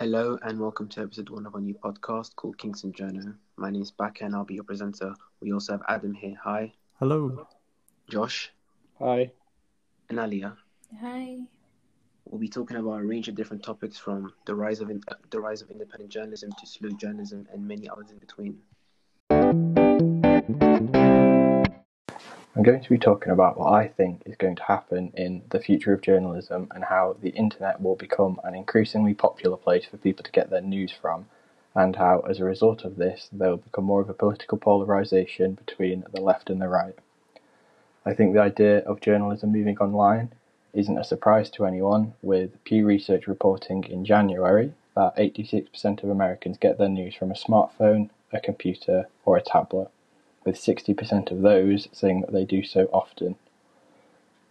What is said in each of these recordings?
Hello and welcome to episode one of our new podcast called Kingston Journo. My name is Bakar and I'll be your presenter. We also have Adam here. Hi. Hello. Josh. Hi. And Alhia. Hi. We'll be talking about a range of different topics from the rise of in- uh, the rise of independent journalism to slow journalism and many others in between. I'm going to be talking about what I think is going to happen in the future of journalism and how the internet will become an increasingly popular place for people to get their news from, and how, as a result of this, there will become more of a political polarisation between the left and the right. I think the idea of journalism moving online isn't a surprise to anyone, with Pew Research reporting in January that 86% of Americans get their news from a smartphone, a computer, or a tablet with 60% of those saying that they do so often.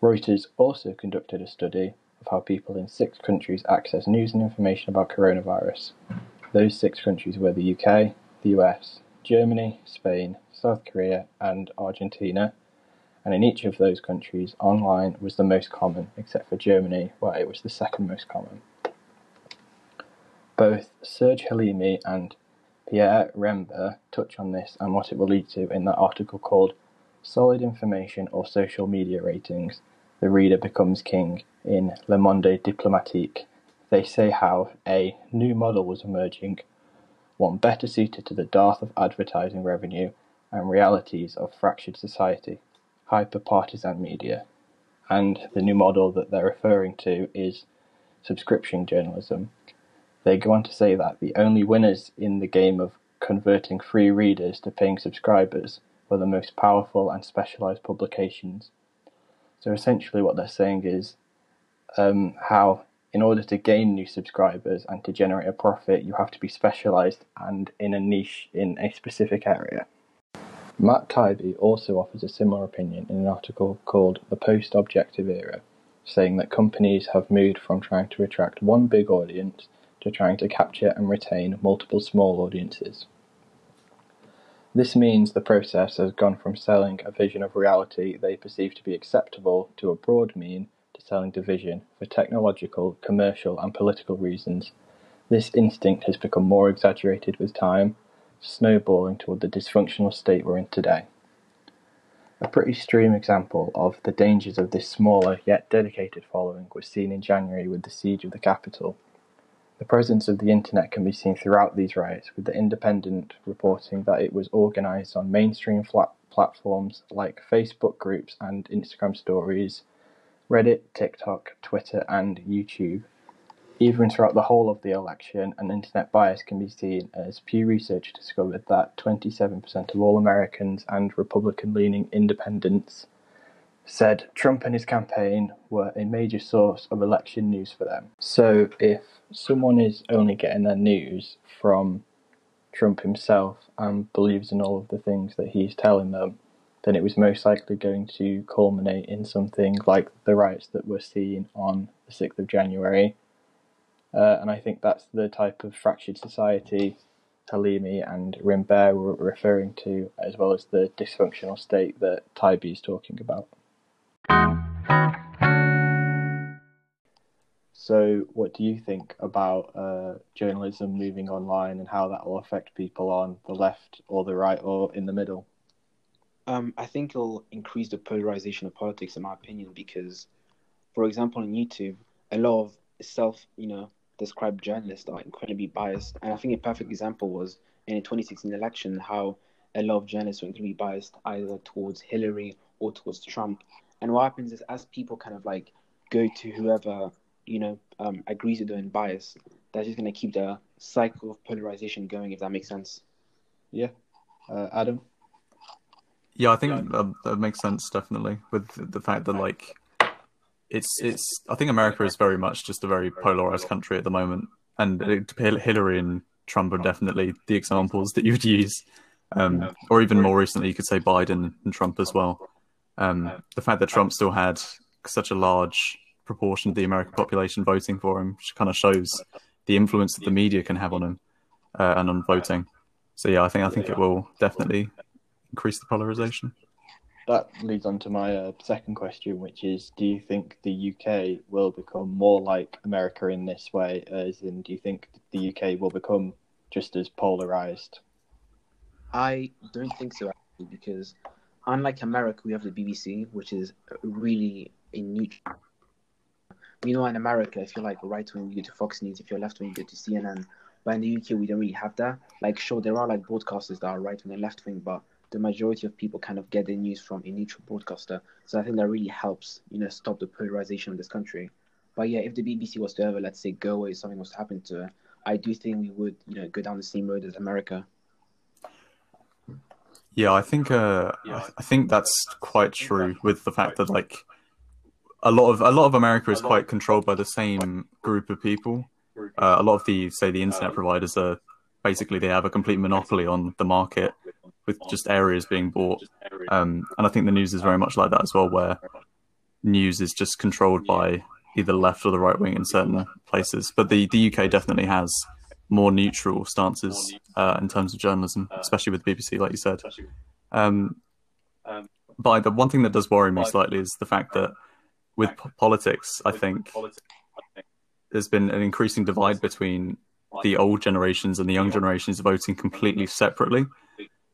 Reuters also conducted a study of how people in six countries access news and information about coronavirus. Those six countries were the UK, the US, Germany, Spain, South Korea, and Argentina. And in each of those countries, online was the most common, except for Germany, where it was the second most common. Both Serge Halimi and Pierre Rimbert touch on this and what it will lead to in that article called Solid Information or Social Media Ratings The Reader Becomes King in Le Monde Diplomatique. They say how a new model was emerging, one better suited to the dearth of advertising revenue and realities of fractured society, hyper partisan media. And the new model that they're referring to is subscription journalism, they go on to say that the only winners in the game of converting free readers to paying subscribers were the most powerful and specialized publications. So essentially, what they're saying is um, how, in order to gain new subscribers and to generate a profit, you have to be specialized and in a niche in a specific area. Matt Taibbi also offers a similar opinion in an article called The Post Objective Era, saying that companies have moved from trying to attract one big audience to trying to capture and retain multiple small audiences. This means the process has gone from selling a vision of reality they perceive to be acceptable to a broad mean to selling division for technological, commercial, and political reasons. This instinct has become more exaggerated with time, snowballing toward the dysfunctional state we're in today. A pretty extreme example of the dangers of this smaller yet dedicated following was seen in January with the siege of the Capitol the presence of the Internet can be seen throughout these riots, with The Independent reporting that it was organised on mainstream platforms like Facebook groups and Instagram stories, Reddit, TikTok, Twitter, and YouTube. Even throughout the whole of the election, an internet bias can be seen as Pew Research discovered that 27% of all Americans and Republican leaning independents said Trump and his campaign were a major source of election news for them. So if someone is only getting their news from Trump himself and believes in all of the things that he's telling them, then it was most likely going to culminate in something like the riots that were seen on the 6th of January. Uh, and I think that's the type of fractured society Halimi and Rimbert were referring to, as well as the dysfunctional state that Taibbi is talking about. So, what do you think about uh, journalism moving online and how that will affect people on the left or the right or in the middle? Um, I think it'll increase the polarization of politics, in my opinion, because, for example, on YouTube, a lot of self, you know, described journalists are incredibly biased, and I think a perfect example was in the 2016 election how a lot of journalists were incredibly biased either towards Hillary or towards Trump, and what happens is, as people kind of like go to whoever you know um, agrees with their bias, that's just going to keep the cycle of polarization going. If that makes sense. Yeah, uh, Adam. Yeah, I think that, that makes sense definitely with the fact that like it's it's I think America is very much just a very polarized country at the moment, and Hillary and Trump are definitely the examples that you would use, um, or even more recently, you could say Biden and Trump as well. Um, the fact that Trump still had such a large proportion of the American population voting for him which kind of shows the influence that the media can have on him uh, and on voting. So yeah, I think I think it will definitely increase the polarization. that leads on to my uh, second question, which is: Do you think the UK will become more like America in this way? As in, do you think the UK will become just as polarized? I don't think so, actually, because unlike America, we have the BBC, which is really a neutral. You know, in America, if you're like right wing, you go to Fox News. If you're left wing, you go to CNN. But in the UK, we don't really have that. Like, sure, there are like broadcasters that are right wing and left wing, but the majority of people kind of get their news from a neutral broadcaster. So I think that really helps, you know, stop the polarization of this country. But yeah, if the BBC was to ever, let's say, go away, something was to happen to it, I do think we would, you know, go down the same road as America. Yeah, I think uh, I think that's quite true with the fact that like a lot of a lot of America is quite controlled by the same group of people. Uh, a lot of the say the internet providers are basically they have a complete monopoly on the market with just areas being bought. Um, and I think the news is very much like that as well, where news is just controlled by either left or the right wing in certain places. But the, the UK definitely has more neutral stances uh, in terms of journalism, especially with BBC, like you said. Um, but the one thing that does worry me slightly is the fact that with p- politics, I think there's been an increasing divide between the old generations and the young generations voting completely separately.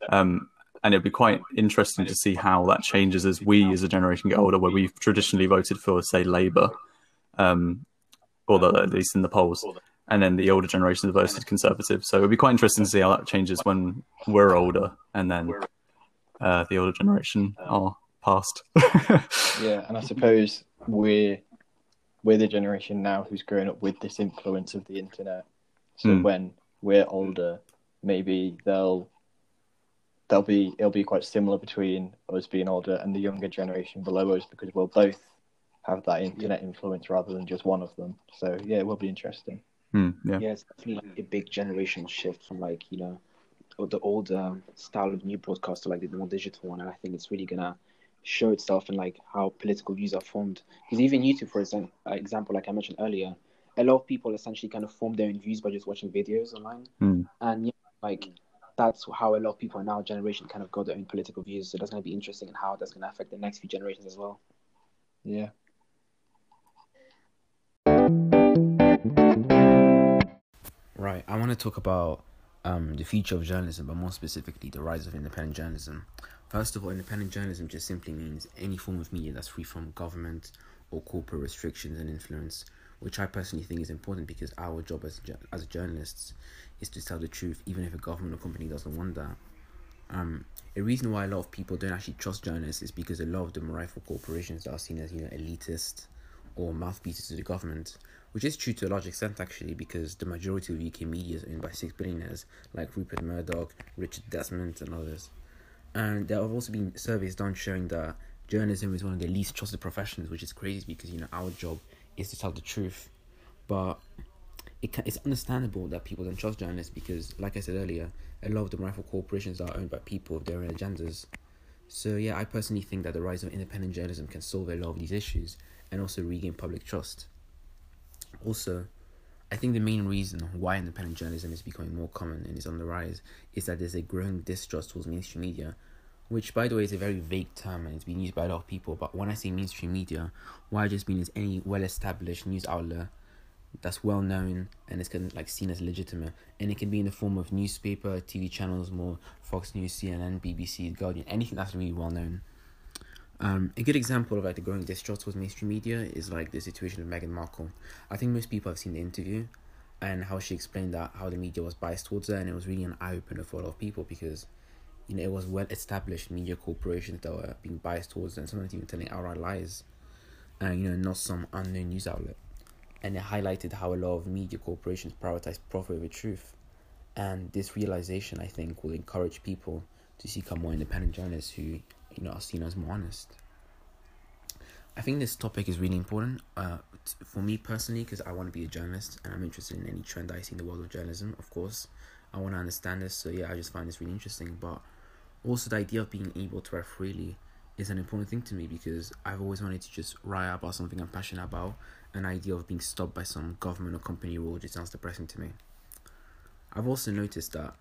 Um, and it'd be quite interesting to see how that changes as we, as a generation, get older, where we've traditionally voted for, say, Labour, um, or the, at least in the polls, and then the older generation have voted Conservative. So it'd be quite interesting to see how that changes when we're older, and then uh, the older generation are past. yeah, and I suppose we're we're the generation now who's grown up with this influence of the internet. So Mm. when we're older, maybe they'll they'll be it'll be quite similar between us being older and the younger generation below us because we'll both have that internet influence rather than just one of them. So yeah, it will be interesting. Hmm, yeah. Yeah, it's definitely like a big generational shift from like you know the old um, style of new broadcast to like the more digital one, and I think it's really gonna show itself in like how political views are formed. Because even YouTube, for example, example, like I mentioned earlier, a lot of people essentially kind of form their own views by just watching videos online, Hmm. and yeah, like that's how a lot of people in our generation kind of got their own political views. So that's gonna be interesting and how that's gonna affect the next few generations as well. Yeah. Right, I want to talk about um, the future of journalism, but more specifically, the rise of independent journalism. First of all, independent journalism just simply means any form of media that's free from government or corporate restrictions and influence, which I personally think is important because our job as as journalists is to tell the truth, even if a government or company doesn't want that. Um, a reason why a lot of people don't actually trust journalists is because a lot of them are rifle corporations that are seen as you know elitist or mouthpieces to the government, which is true to a large extent actually, because the majority of UK media is owned by six billionaires like Rupert Murdoch, Richard Desmond, and others. And there have also been surveys done showing that journalism is one of the least trusted professions, which is crazy because you know our job is to tell the truth, but it can, it's understandable that people don't trust journalists because, like I said earlier, a lot of the rifle corporations are owned by people with their own agendas. So yeah, I personally think that the rise of independent journalism can solve a lot of these issues and also regain public trust. Also, I think the main reason why independent journalism is becoming more common and is on the rise is that there's a growing distrust towards mainstream media, which, by the way, is a very vague term and it's been used by a lot of people. But when I say mainstream media, what I just mean is any well-established news outlet that's well known and it's kind of like seen as legitimate, and it can be in the form of newspaper, TV channels, more Fox News, CNN, BBC, Guardian, anything that's really well known. Um, a good example of like the growing distrust towards mainstream media is like the situation of Meghan Markle. I think most people have seen the interview and how she explained that how the media was biased towards her, and it was really an eye opener for a lot of people because you know it was well established media corporations that were being biased towards and sometimes even telling outright lies, and you know not some unknown news outlet. And it highlighted how a lot of media corporations prioritize profit over truth, and this realization I think will encourage people to seek out more independent journalists who you know are seen as more honest. I think this topic is really important uh, t- for me personally because I want to be a journalist and I'm interested in any trend I see in the world of journalism. Of course, I want to understand this, so yeah, I just find this really interesting. But also, the idea of being able to write freely is an important thing to me because I've always wanted to just write about something I'm passionate about. An idea of being stopped by some government or company rule just sounds depressing to me. I've also noticed that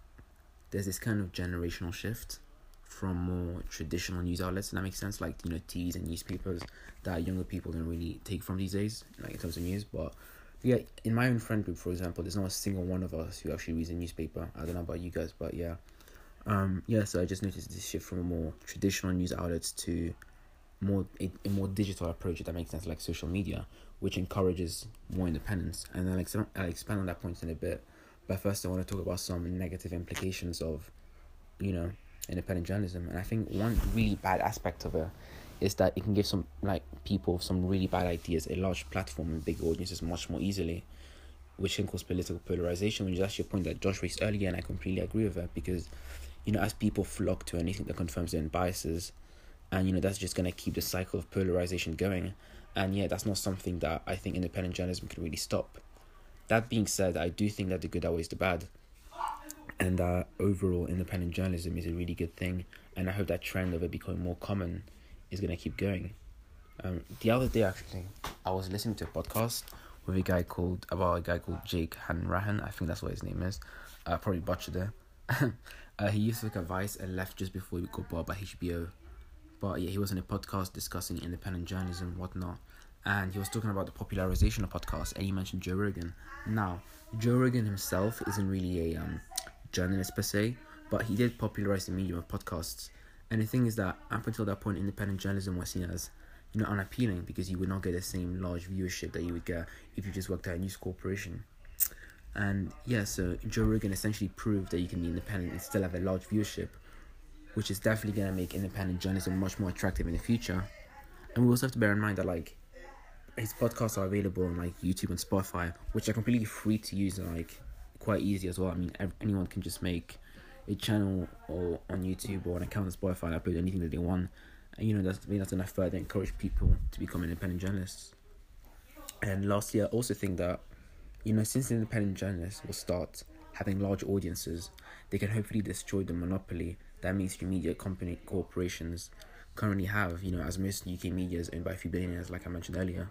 there's this kind of generational shift from more traditional news outlets, and that makes sense, like you know, TVs and newspapers that younger people don't really take from these days, like in terms of news. But yeah, in my own friend group, for example, there's not a single one of us who actually reads a newspaper. I don't know about you guys, but yeah, um, yeah. So I just noticed this shift from more traditional news outlets to more a, a more digital approach. That makes sense, like social media, which encourages more independence. And then like I'll expand on that point in a bit. But first, I want to talk about some negative implications of, you know, independent journalism. And I think one really bad aspect of it is that it can give some like people some really bad ideas a large platform and big audiences much more easily, which can cause political polarization. Which is actually a point that Josh raised earlier, and I completely agree with that because, you know, as people flock to anything that confirms their own biases, and you know that's just gonna keep the cycle of polarization going. And yeah, that's not something that I think independent journalism can really stop. That being said, I do think that the good outweighs the bad and that overall independent journalism is a really good thing and i hope that trend of it becoming more common is going to keep going um, the other day actually i was listening to a podcast with a guy called about a guy called jake hanrahan i think that's what his name is uh, probably butchered it uh, he used to look at vice and left just before he got bought by hbo but yeah he was in a podcast discussing independent journalism whatnot and he was talking about the popularization of podcasts and he mentioned joe rogan now joe rogan himself isn't really a um, journalist per se, but he did popularize the medium of podcasts. And the thing is that up until that point, independent journalism was seen as you know unappealing because you would not get the same large viewership that you would get if you just worked at a news corporation. And yeah, so Joe Rogan essentially proved that you can be independent and still have a large viewership, which is definitely gonna make independent journalism much more attractive in the future. And we also have to bear in mind that like his podcasts are available on like YouTube and Spotify, which are completely free to use and like quite easy as well. I mean, anyone can just make a channel or on YouTube or an account on Spotify and upload anything that they want. And you know, that's I mean, that's enough further encourage people to become independent journalists. And lastly, I also think that you know, since independent journalists will start having large audiences, they can hopefully destroy the monopoly that mainstream media company corporations currently have. You know, as most UK media is owned by a few billionaires, like I mentioned earlier.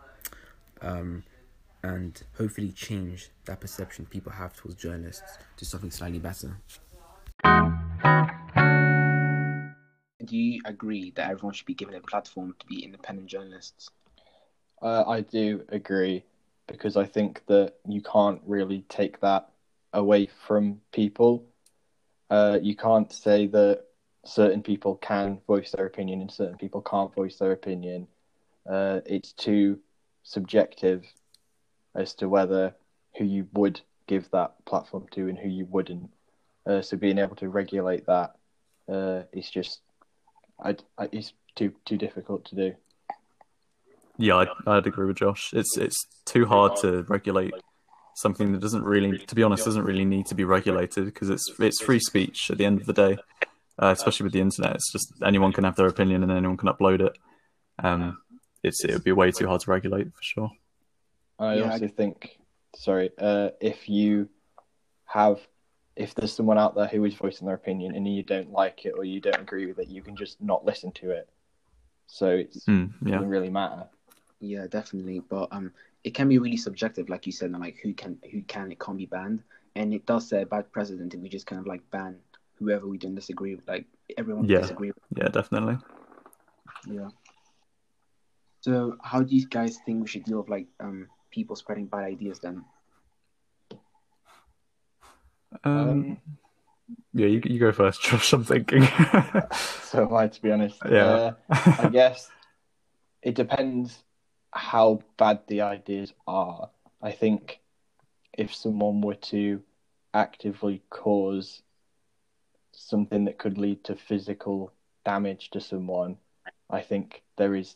Um, and hopefully change that perception people have towards journalists to something slightly better. Do you agree that everyone should be given a platform to be independent journalists? Uh, I do agree because I think that you can't really take that away from people. Uh, you can't say that certain people can voice their opinion and certain people can't voice their opinion. Uh, it's too subjective as to whether who you would give that platform to and who you wouldn't. Uh, so being able to regulate that uh, is just, I, I, it's too too difficult to do. Yeah, I'd, I'd agree with Josh. It's it's too hard to regulate something that doesn't really, to be honest, doesn't really need to be regulated because it's it's free speech at the end of the day. Uh, especially with the internet, it's just anyone can have their opinion and anyone can upload it. Um, it's it would be way too hard to regulate for sure. I yeah, also I... think, sorry, uh, if you have, if there's someone out there who is voicing their opinion and you don't like it or you don't agree with it, you can just not listen to it. So it mm, yeah. doesn't really matter. Yeah, definitely. But um, it can be really subjective, like you said, and like who can, who can, it can't be banned, and it does set a bad precedent if we just kind of like ban whoever we don't disagree with, like everyone yeah. disagree with. Yeah, definitely. Yeah. So, how do you guys think we should deal with like um people spreading bad ideas then? Um, um yeah, you, you go first, Josh. I'm thinking. so am I, to be honest. Yeah. Uh, I guess it depends how bad the ideas are. I think if someone were to actively cause something that could lead to physical damage to someone, I think there is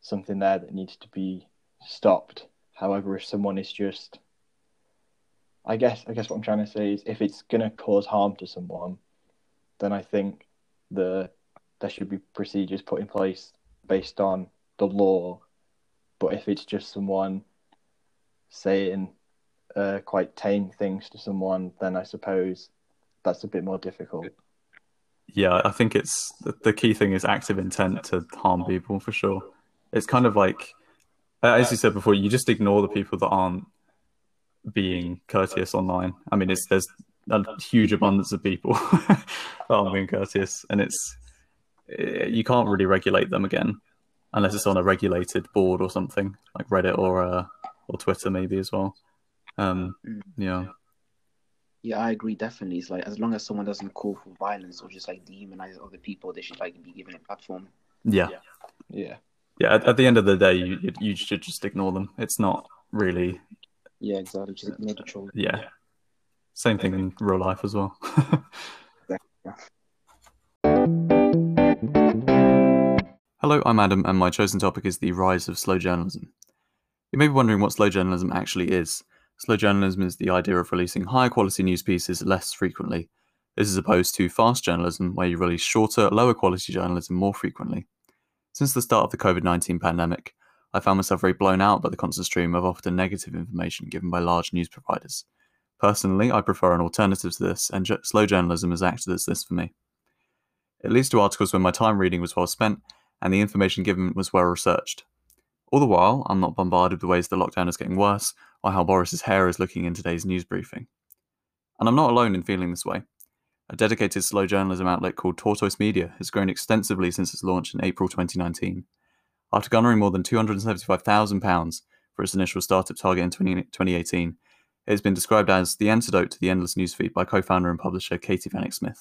something there that needs to be stopped. However, if someone is just, I guess, I guess what I'm trying to say is, if it's to cause harm to someone, then I think the there should be procedures put in place based on the law. But if it's just someone saying uh, quite tame things to someone, then I suppose that's a bit more difficult. Yeah, I think it's the key thing is active intent to harm people for sure. It's kind of like as you said before, you just ignore the people that aren't being courteous online. I mean, it's there's a huge abundance of people that aren't being courteous, and it's eh, you can't really regulate them again unless it's on a regulated board or something like Reddit or uh, or Twitter maybe as well. Um, Mm. yeah, Yeah, I agree. Definitely, it's like as long as someone doesn't call for violence or just like demonize other people, they should like be given a platform. yeah, Yeah. yeah. At, at the end of the day, you you- you should just ignore them. It's not really Yeah, exactly. Just ignore the troll. yeah. Same thing in real life as well. Hello, I'm Adam, and my chosen topic is the rise of slow journalism. You may be wondering what slow journalism actually is. Slow journalism is the idea of releasing higher quality news pieces less frequently. This is opposed to fast journalism, where you release shorter, lower quality journalism more frequently. Since the start of the COVID 19 pandemic, I found myself very blown out by the constant stream of often negative information given by large news providers. Personally, I prefer an alternative to this, and slow journalism has acted as this for me. It leads to articles where my time reading was well spent and the information given was well researched. All the while, I'm not bombarded with ways the lockdown is getting worse or how Boris's hair is looking in today's news briefing. And I'm not alone in feeling this way. A dedicated slow journalism outlet called Tortoise Media has grown extensively since its launch in April 2019. After garnering more than £275,000 for its initial startup target in 20, 2018, it has been described as the antidote to the endless newsfeed by co founder and publisher Katie Vanstone.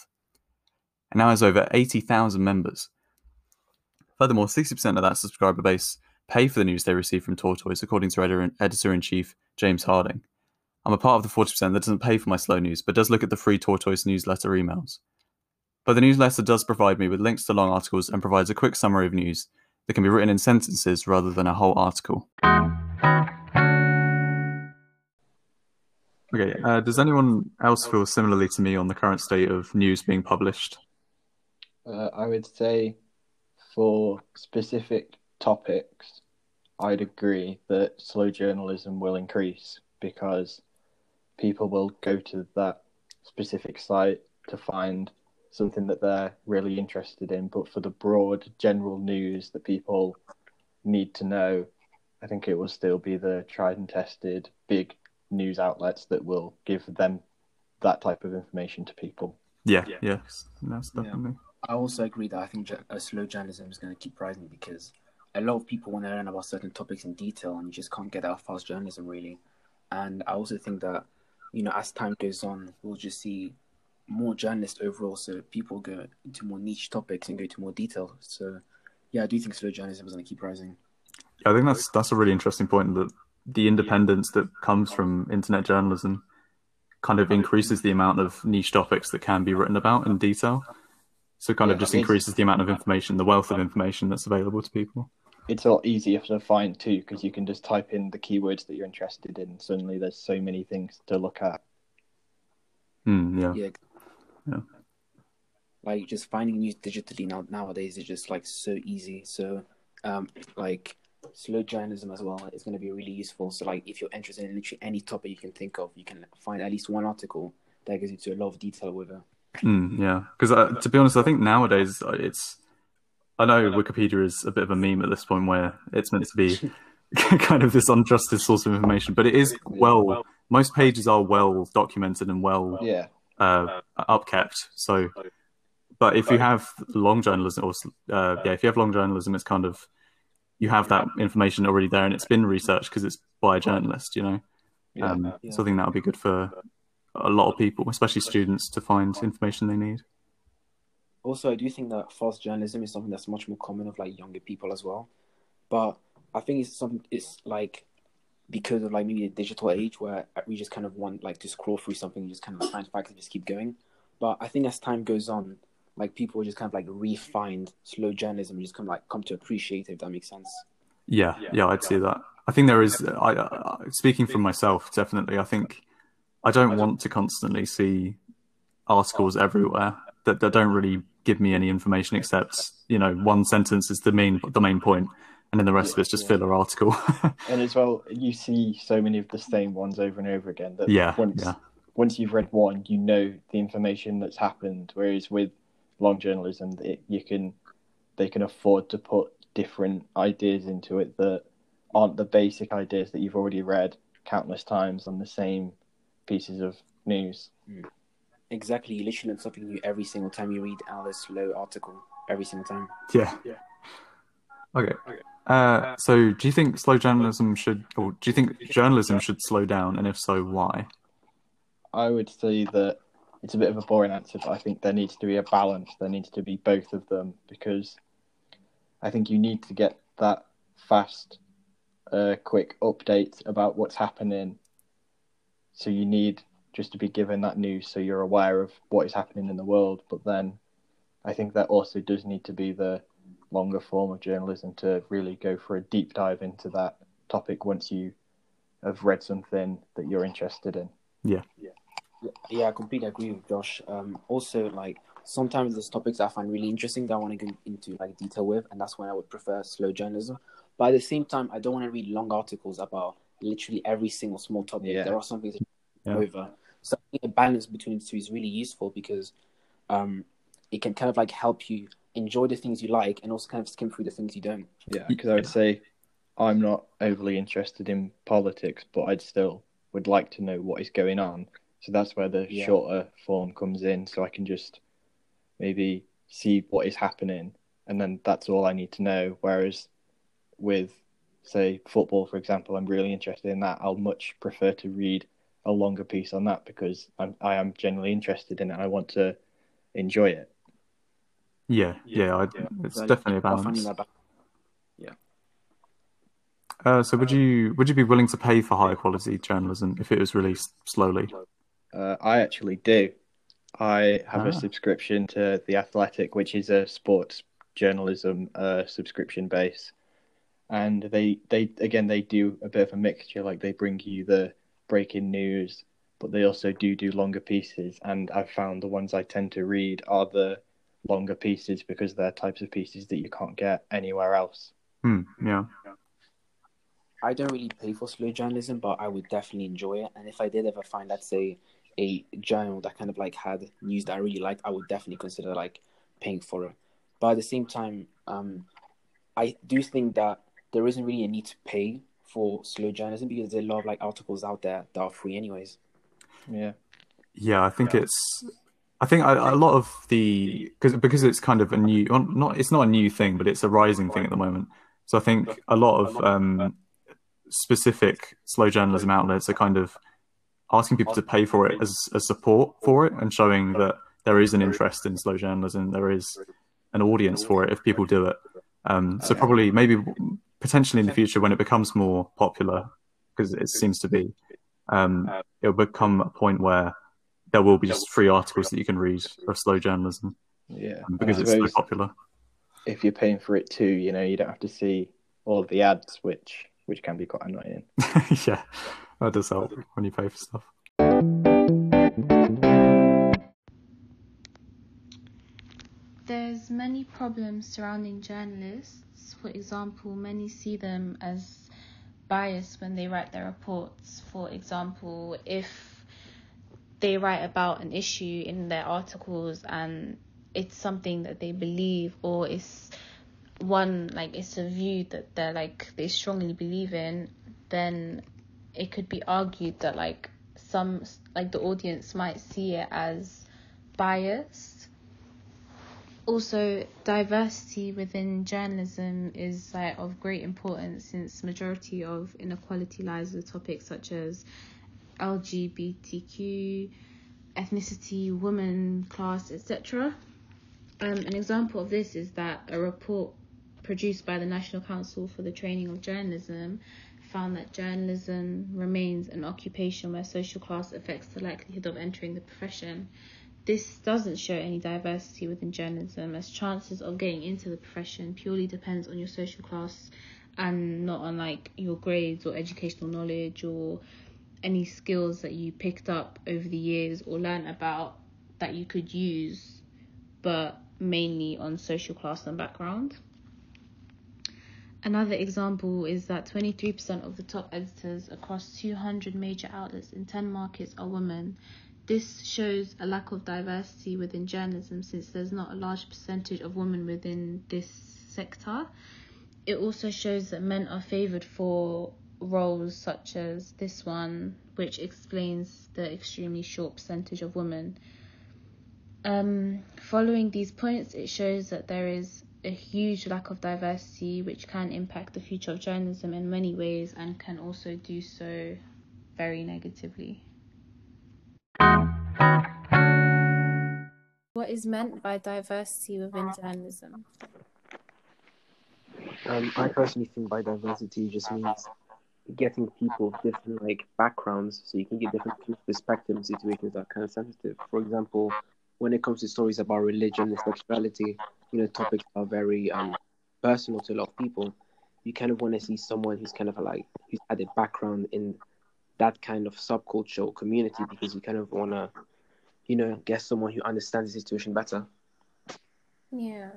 And now has over 80,000 members. Furthermore, 60% of that subscriber base pay for the news they receive from Tortoise, according to editor in chief James Harding. I'm a part of the 40% that doesn't pay for my slow news, but does look at the free Tortoise newsletter emails. But the newsletter does provide me with links to long articles and provides a quick summary of news that can be written in sentences rather than a whole article. Okay, uh, does anyone else feel similarly to me on the current state of news being published? Uh, I would say for specific topics, I'd agree that slow journalism will increase because people will go to that specific site to find something that they're really interested in. But for the broad general news that people need to know, I think it will still be the tried and tested big news outlets that will give them that type of information to people. Yeah, yes, that's definitely. I also agree that I think uh, slow journalism is going to keep rising because a lot of people want to learn about certain topics in detail, and you just can't get that fast journalism, really. And I also think that, you know, as time goes on, we'll just see more journalists overall. So people go into more niche topics and go to more detail. So, yeah, I do think slow journalism is going to keep rising. I think that's that's a really interesting point that the independence that comes from internet journalism kind of increases the amount of niche topics that can be written about in detail. So it kind of just it's- increases the amount of information, the wealth of information that's available to people. It's a lot easier to find too because you can just type in the keywords that you're interested in. Suddenly, there's so many things to look at. Mm, yeah. Yeah. Yeah. Like just finding news digitally now nowadays is just like so easy. So, um, like slow journalism as well is going to be really useful. So, like if you're interested in literally any topic you can think of, you can find at least one article that goes into a lot of detail with it. Mm, yeah, because uh, to be honest, I think nowadays uh, it's. I know Wikipedia is a bit of a meme at this point where it's meant to be kind of this untrusted source of information, but it is well. Most pages are well documented and well Yeah, uh, upkept. So, but if you have long journalism, or uh, yeah, if you have long journalism, it's kind of you have that information already there, and it's been researched because it's by a journalist. You know, um, Yeah. so I think that would be good for a lot of people, especially students, to find information they need. Also, I do think that fast journalism is something that's much more common of like younger people as well. But I think it's something it's like because of like maybe the digital age where we just kind of want like to scroll through something, just kind of find facts and just keep going. But I think as time goes on, like people just kind of like refine slow journalism and just come like come to appreciate it. If that makes sense. Yeah, yeah, I'd see that. I think there is. I, I speaking from myself, definitely. I think I don't want to constantly see articles everywhere that, that don't really give me any information except you know one sentence is the main the main point, and then the rest of it's just filler article. And as well, you see so many of the same ones over and over again that yeah, once yeah, once you've read one, you know the information that's happened. Whereas with long journalism, it, you can they can afford to put different ideas into it that aren't the basic ideas that you've already read countless times on the same pieces of news. Exactly, you literally learn something new every single time you read Alice slow article, every single time. Yeah. Yeah. Okay. Uh, so, do you think slow journalism should, or do you think journalism should slow down, and if so, why? I would say that it's a bit of a boring answer, but I think there needs to be a balance. There needs to be both of them because I think you need to get that fast, uh, quick update about what's happening. So you need just to be given that news so you're aware of what is happening in the world. But then I think that also does need to be the longer form of journalism to really go for a deep dive into that topic once you have read something that you're interested in. Yeah. Yeah. Yeah, I completely agree with Josh. Um, also, like sometimes there's topics I find really interesting that I want to go into like detail with, and that's when I would prefer slow journalism. But at the same time, I don't want to read long articles about literally every single small topic. Yeah. There are some things yeah. over. So I think a balance between the two is really useful because um, it can kind of like help you enjoy the things you like and also kind of skim through the things you don't. Yeah, because I would say I'm not overly interested in politics, but I'd still would like to know what is going on. So that's where the yeah. shorter form comes in, so I can just maybe see what is happening, and then that's all I need to know. Whereas with say football, for example, I'm really interested in that. I'll much prefer to read a longer piece on that because I'm I am genuinely interested in it. I want to enjoy it. Yeah, yeah, I, yeah. it's definitely a balance. Yeah. Uh, so would you would you be willing to pay for higher quality journalism if it was released slowly? Uh, I actually do. I have ah. a subscription to the Athletic, which is a sports journalism uh, subscription base, and they they again they do a bit of a mixture. Like they bring you the breaking news, but they also do do longer pieces. And I've found the ones I tend to read are the longer pieces because they're types of pieces that you can't get anywhere else. Hmm, yeah. I don't really pay for slow journalism, but I would definitely enjoy it. And if I did ever find, let's say, a journal that kind of like had news that I really liked, I would definitely consider like paying for it. But at the same time, um, I do think that there isn't really a need to pay for slow journalism because there's a lot of like articles out there that are free anyways. Yeah. Yeah, I think yeah. it's. I think a, a lot of the because because it's kind of a new not it's not a new thing, but it's a rising thing at the moment. So I think a lot of um, specific slow journalism outlets are kind of asking people to pay for it as a support for it and showing that there is an interest in slow journalism, there is an audience for it if people do it. Um, so probably maybe potentially in the future when it becomes more popular, because it seems to be, um, it'll become a point where there will be just free articles that you can read of slow journalism. Yeah, um, because it's so popular. If you're paying for it too, you know, you don't have to see all of the ads, which which can be quite annoying. yeah, that does help when you pay for stuff. There's many problems surrounding journalists for example, many see them as biased when they write their reports. For example, if they write about an issue in their articles and it's something that they believe or it's one like it's a view that they're like they strongly believe in then it could be argued that like some like the audience might see it as biased also diversity within journalism is like of great importance since majority of inequality lies with topics such as LGBTQ, ethnicity, woman, class, etc. Um, an example of this is that a report produced by the National Council for the Training of Journalism found that journalism remains an occupation where social class affects the likelihood of entering the profession this doesn't show any diversity within journalism as chances of getting into the profession purely depends on your social class and not on like your grades or educational knowledge or any skills that you picked up over the years or learned about that you could use but mainly on social class and background. Another example is that 23% of the top editors across 200 major outlets in 10 markets are women, this shows a lack of diversity within journalism since there's not a large percentage of women within this sector. It also shows that men are favoured for roles such as this one, which explains the extremely short percentage of women. Um, following these points, it shows that there is a huge lack of diversity, which can impact the future of journalism in many ways and can also do so very negatively. What is meant by diversity within journalism? Um, I personally think by diversity just means getting people of different like backgrounds, so you can get different perspectives situations that are kind of sensitive. For example, when it comes to stories about religion and sexuality, you know, topics are very um, personal to a lot of people. You kind of want to see someone who's kind of like who's had a background in that kind of subculture or community because you kind of want to, you know, get someone who understands the situation better. Yeah.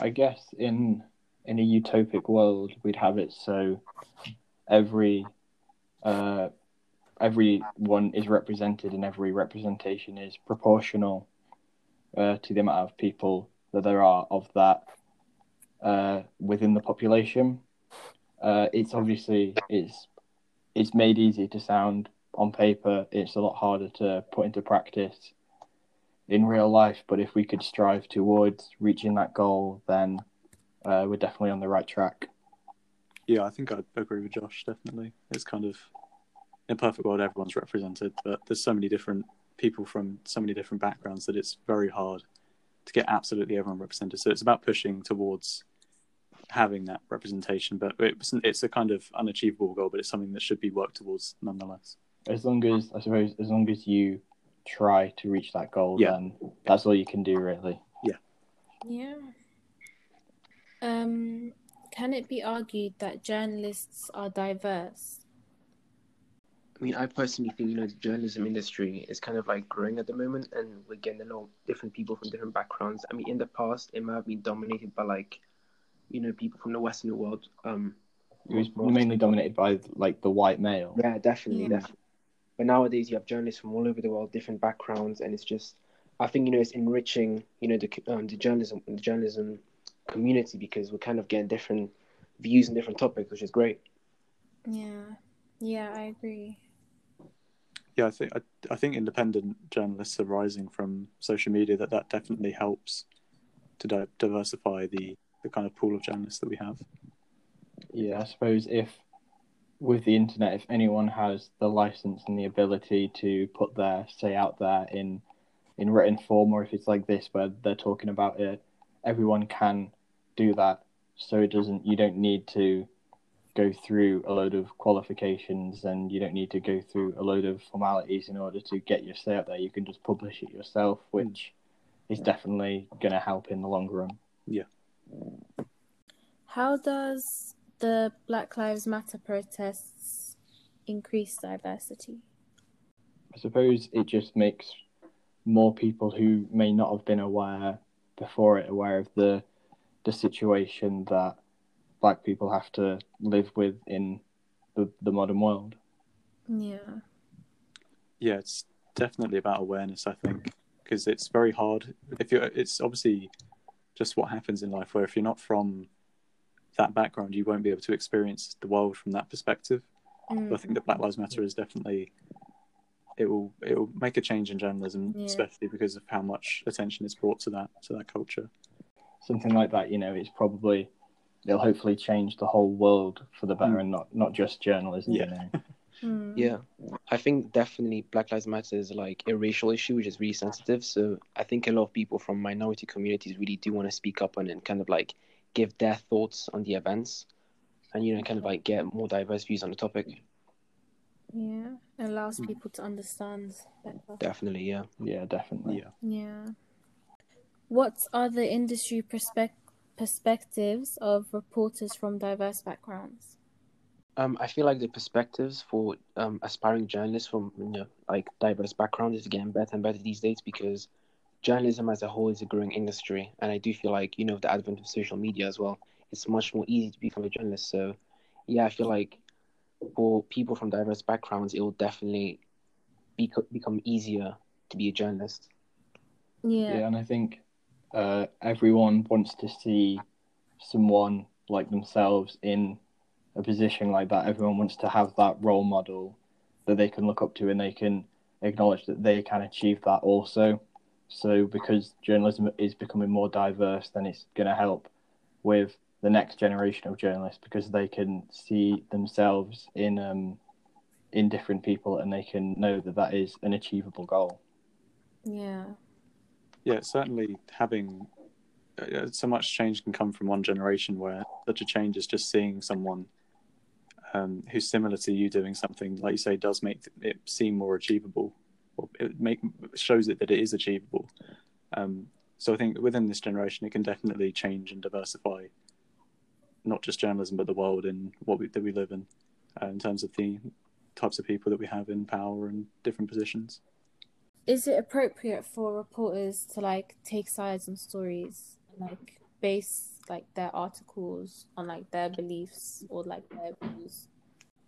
I guess in in a utopic world, we'd have it so every uh, everyone is represented and every representation is proportional uh, to the amount of people that there are of that uh, within the population. Uh, it's obviously it's it's made easy to sound on paper. It's a lot harder to put into practice in real life. But if we could strive towards reaching that goal, then uh, we're definitely on the right track. Yeah, I think I agree with Josh. Definitely, it's kind of in a perfect world, everyone's represented, but there's so many different people from so many different backgrounds that it's very hard to get absolutely everyone represented. So it's about pushing towards having that representation, but it's, it's a kind of unachievable goal, but it's something that should be worked towards nonetheless. As long as I suppose, as long as you try to reach that goal, Yeah. then that's all you can do, really. Yeah. Yeah. Um, can it be argued that journalists are diverse? I mean, I personally think you know the journalism industry is kind of like growing at the moment, and we're getting a lot of different people from different backgrounds. I mean, in the past, it might have been dominated by like, you know, people from the Western world. Um, It was more- mainly dominated by like the white male. Yeah, definitely, Yeah. definitely. But nowadays, you have journalists from all over the world, different backgrounds, and it's just, I think you know, it's enriching, you know, the um, the journalism the journalism community because we're kind of getting different views and different topics, which is great. Yeah. Yeah, I agree. Yeah, I think I, I think independent journalists are rising from social media. That that definitely helps to di- diversify the the kind of pool of journalists that we have. Yeah, I suppose if with the internet, if anyone has the license and the ability to put their say out there in in written form, or if it's like this where they're talking about it, everyone can do that. So it doesn't. You don't need to go through a load of qualifications, and you don't need to go through a load of formalities in order to get your say out there. You can just publish it yourself, which hmm. is definitely going to help in the long run. How does the Black Lives Matter protests increase diversity? I suppose it just makes more people who may not have been aware before it aware of the the situation that black people have to live with in the, the modern world. Yeah. Yeah, it's definitely about awareness. I think because it's very hard if you're. It's obviously just what happens in life. Where if you're not from that background, you won't be able to experience the world from that perspective. Mm. But I think that Black Lives Matter is definitely it will it will make a change in journalism, Yeah. especially because of how much attention is brought to that to that culture. Something like that, you know, it's probably it'll hopefully change the whole world for the better Mm. and not not just journalism, Yeah. you know. Mm. Yeah, I think definitely Black Lives Matter is like a racial issue, which is really sensitive. So I think a lot of people from minority communities really do want to speak up on it and kind of like give their thoughts on the events, and you know, kind of like get more diverse views on the topic. Yeah. It allows people to understand better. Definitely, yeah. Yeah, definitely. Yeah. Yeah. What are the industry perspec- perspectives of reporters from diverse backgrounds? Um, I feel like the perspectives for um, aspiring journalists from you know, like diverse backgrounds is getting better and better these days because journalism as a whole is a growing industry, and I do feel like you know with the advent of social media as well, it's much more easy to become a journalist. So, yeah, I feel like for people from diverse backgrounds, it will definitely be- become easier to be a journalist. Yeah. Yeah, and I think uh, everyone wants to see someone like themselves in a position like that. Everyone wants to have that role model that they can look up to and they can acknowledge that they can achieve that also. So because journalism is becoming more diverse, then it's going to help with the next generation of journalists because they can see themselves in um, in different people and they can know that that is an achievable goal. Yeah. Yeah, certainly having uh, so much change can come from one generation where such a change is just seeing someone um, who's similar to you doing something like you say does make it seem more achievable or it make shows it that it is achievable. Um, so i think within this generation it can definitely change and diversify not just journalism but the world and what we, that we live in uh, in terms of the types of people that we have in power and different positions. Is it appropriate for reporters to like take sides on stories like base like their articles on like their beliefs or like their views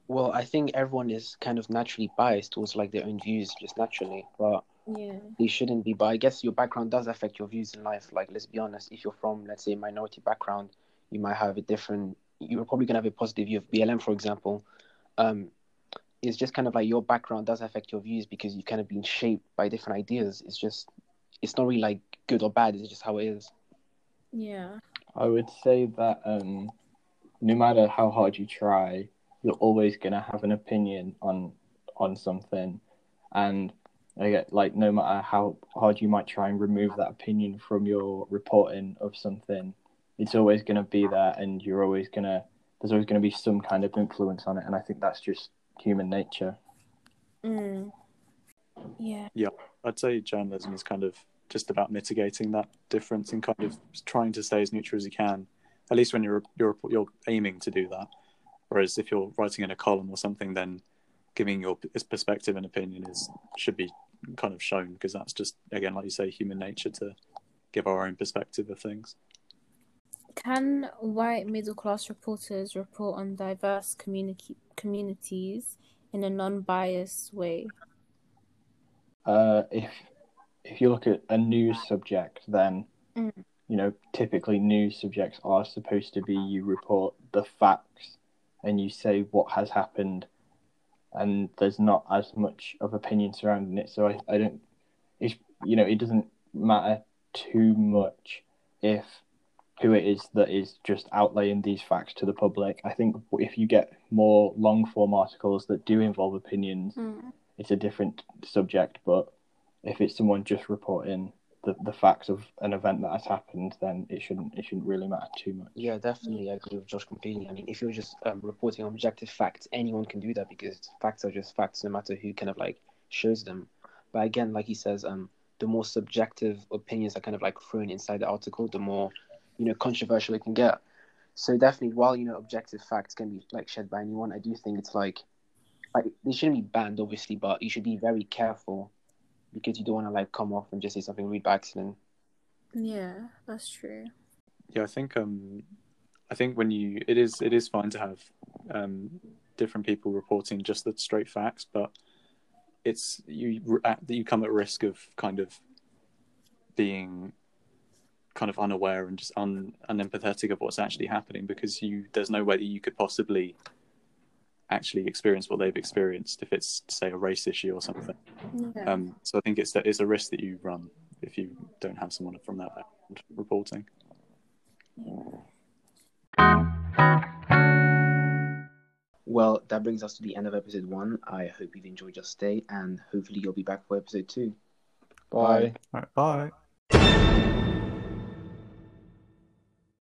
Well, I think everyone is kind of naturally biased towards like their own views, just naturally. But yeah they shouldn't be. But I guess your background does affect your views in life. Like, let's be honest. If you're from, let's say, a minority background, you might have a different. You're probably gonna have a positive view of BLM, for example. Um, it's just kind of like your background does affect your views because you've kind of been shaped by different ideas. It's just, it's not really like good or bad. It's just how it is. yeah I would say that um, no matter how hard you try, you're always gonna have an opinion on on something, and I get like no matter how hard you might try and remove that opinion from your reporting of something, it's always gonna be there, and you're always gonna there's always gonna be some kind of influence on it, and I think that's just human nature. mm. yeah Yeah, I'd say journalism is kind of just about mitigating that difference and kind of trying to stay as neutral as you can. At least when you're you're you're aiming to do that. Whereas if you're writing in a column or something, then giving your perspective and opinion is should be kind of shown because that's just again, like you say, human nature to give our own perspective of things. Can white middle class reporters report on diverse community communities in a non biased way? Uh, if if you look at a news subject, then Mm. you know typically news subjects are supposed to be you report the facts and you say what has happened, and there's not as much of opinion surrounding it. So I, I don't, it's you know it doesn't matter too much if who it is that is just outlaying these facts to the public. I think if you get more long form articles that do involve opinions, Mm. it's a different subject. But if it's someone just reporting the, the facts of an event that has happened, then it shouldn't it shouldn't really matter too much. Yeah, definitely. I agree with Josh completely. I mean, if you're just um, reporting objective facts, anyone can do that because facts are just facts, no matter who kind of like shows them. But again, like he says, um, the more subjective opinions are kind of like thrown inside the article, the more you know controversial it can get. So definitely, while you know objective facts can be like shared by anyone, I do think it's like like they shouldn't be banned, obviously, but you should be very careful because you don't want to like come off and just say something rude by accident. Yeah, that's true. Yeah, I think um, I think when you it is it is fine to have um, different people reporting just the straight facts, but it's you at, you come at risk of kind of being kind of unaware and just un, unempathetic of what's actually happening because you there's no way that you could possibly actually experience what they've experienced if it's say a race issue or something. Yeah. Um, so I think it's that it's a risk that you run if you don't have someone from that background reporting. Well, that brings us to the end of episode one. I hope you've enjoyed your stay, and hopefully you'll be back for episode two. Bye. All right, bye.